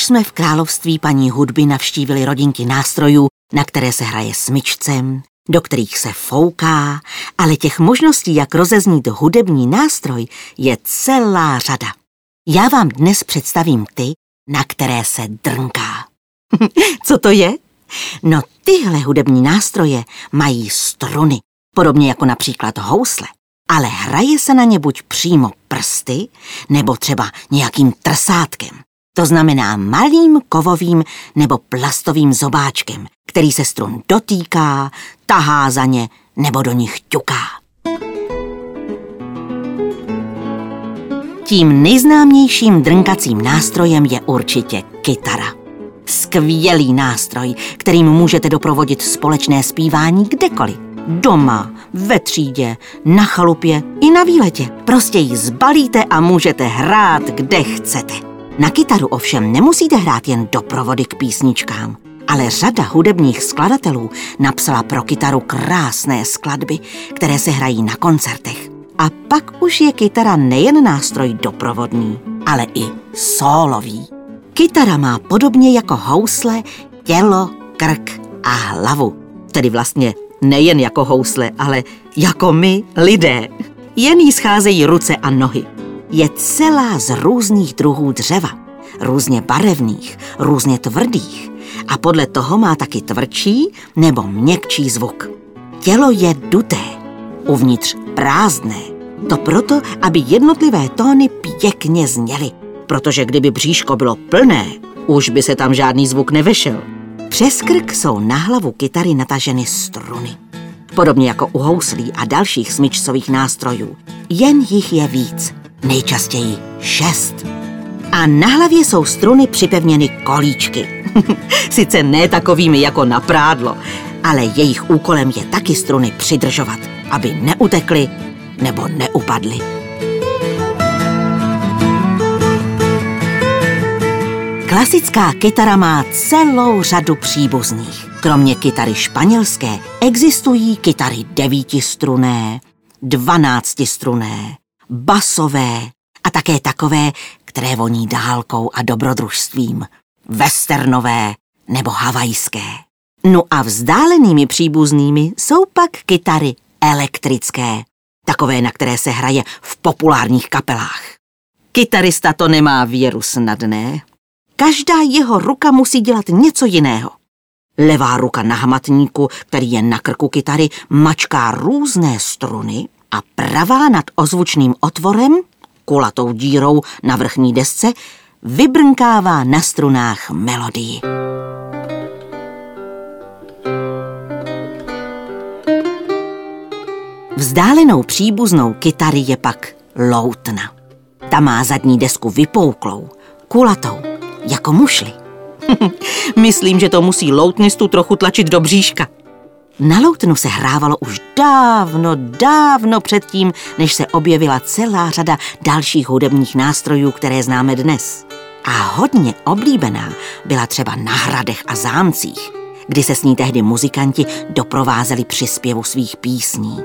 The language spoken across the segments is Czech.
Už jsme v království paní hudby navštívili rodinky nástrojů, na které se hraje smyčcem, do kterých se fouká, ale těch možností, jak rozeznít hudební nástroj, je celá řada. Já vám dnes představím ty, na které se drnká. Co to je? No tyhle hudební nástroje mají struny, podobně jako například housle, ale hraje se na ně buď přímo prsty, nebo třeba nějakým trsátkem. To znamená malým kovovým nebo plastovým zobáčkem, který se strun dotýká, tahá za ně nebo do nich ťuká. Tím nejznámějším drnkacím nástrojem je určitě kytara. Skvělý nástroj, kterým můžete doprovodit společné zpívání kdekoliv. Doma, ve třídě, na chalupě i na výletě. Prostě ji zbalíte a můžete hrát, kde chcete. Na kytaru ovšem nemusíte hrát jen doprovody k písničkám, ale řada hudebních skladatelů napsala pro kytaru krásné skladby, které se hrají na koncertech. A pak už je kytara nejen nástroj doprovodný, ale i sólový. Kytara má podobně jako housle tělo, krk a hlavu. Tedy vlastně nejen jako housle, ale jako my, lidé. Jen jí scházejí ruce a nohy. Je celá z různých druhů dřeva, různě barevných, různě tvrdých a podle toho má taky tvrdší nebo měkčí zvuk. Tělo je duté, uvnitř prázdné. To proto, aby jednotlivé tóny pěkně zněly, protože kdyby bříško bylo plné, už by se tam žádný zvuk nevešel. Přes krk jsou na hlavu kytary nataženy struny. Podobně jako u houslí a dalších smyčcových nástrojů. Jen jich je víc, nejčastěji šest. A na hlavě jsou struny připevněny kolíčky. Sice ne takovými jako na prádlo, ale jejich úkolem je taky struny přidržovat, aby neutekly nebo neupadly. Klasická kytara má celou řadu příbuzných. Kromě kytary španělské existují kytary devítistruné, dvanáctistruné, basové a také takové, které voní dálkou a dobrodružstvím, westernové nebo havajské. No a vzdálenými příbuznými jsou pak kytary elektrické, takové, na které se hraje v populárních kapelách. Kytarista to nemá věru snadné. Každá jeho ruka musí dělat něco jiného. Levá ruka na hmatníku, který je na krku kytary, mačká různé struny a pravá nad ozvučným otvorem, kulatou dírou na vrchní desce, vybrnkává na strunách melodii. Vzdálenou příbuznou kytary je pak loutna. Ta má zadní desku vypouklou, kulatou, jako mušli. Myslím, že to musí loutnistu trochu tlačit do bříška. Na loutnu se hrávalo už dávno, dávno předtím, než se objevila celá řada dalších hudebních nástrojů, které známe dnes. A hodně oblíbená byla třeba na hradech a zámcích, kdy se s ní tehdy muzikanti doprovázeli při zpěvu svých písní.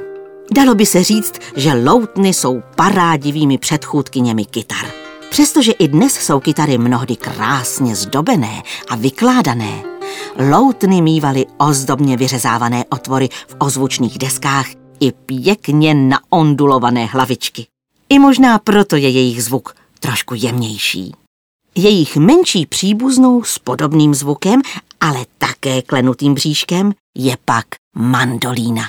Dalo by se říct, že loutny jsou parádivými předchůdkyněmi kytar. Přestože i dnes jsou kytary mnohdy krásně zdobené a vykládané, loutny mývaly ozdobně vyřezávané otvory v ozvučných deskách i pěkně naondulované hlavičky. I možná proto je jejich zvuk trošku jemnější. Jejich menší příbuznou s podobným zvukem, ale také klenutým bříškem, je pak mandolína.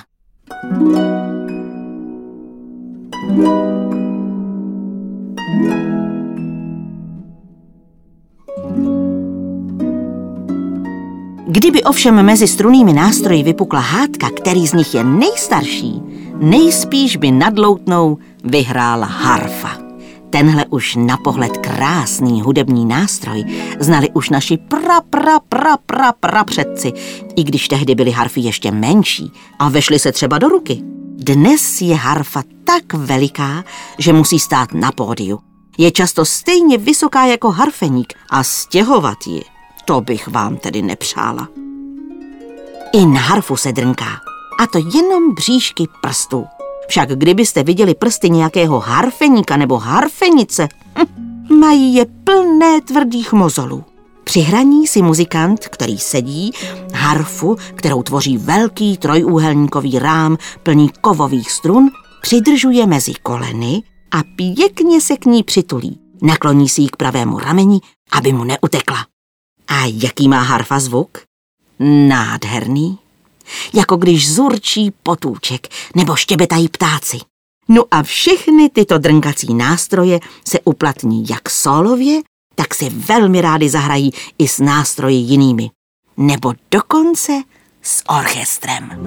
Kdyby ovšem mezi strunými nástroji vypukla hádka, který z nich je nejstarší, nejspíš by nadloutnou vyhrála harfa. Tenhle už na pohled krásný hudební nástroj znali už naši pra, pra, pra, pra, pra předci, i když tehdy byly harfy ještě menší a vešly se třeba do ruky. Dnes je harfa tak veliká, že musí stát na pódiu. Je často stejně vysoká jako harfeník a stěhovat ji, to bych vám tedy nepřála. I na harfu se drnká, a to jenom bříšky prstů. Však kdybyste viděli prsty nějakého harfeníka nebo harfenice, hm, mají je plné tvrdých mozolů. Při hraní si muzikant, který sedí, harfu, kterou tvoří velký trojúhelníkový rám plný kovových strun, přidržuje mezi koleny a pěkně se k ní přitulí. Nakloní si ji k pravému rameni, aby mu neutekla. A jaký má harfa zvuk? Nádherný. Jako když zurčí potůček nebo štěbetají ptáci. No a všechny tyto drnkací nástroje se uplatní jak solově, tak si velmi rádi zahrají i s nástroji jinými. Nebo dokonce s orchestrem.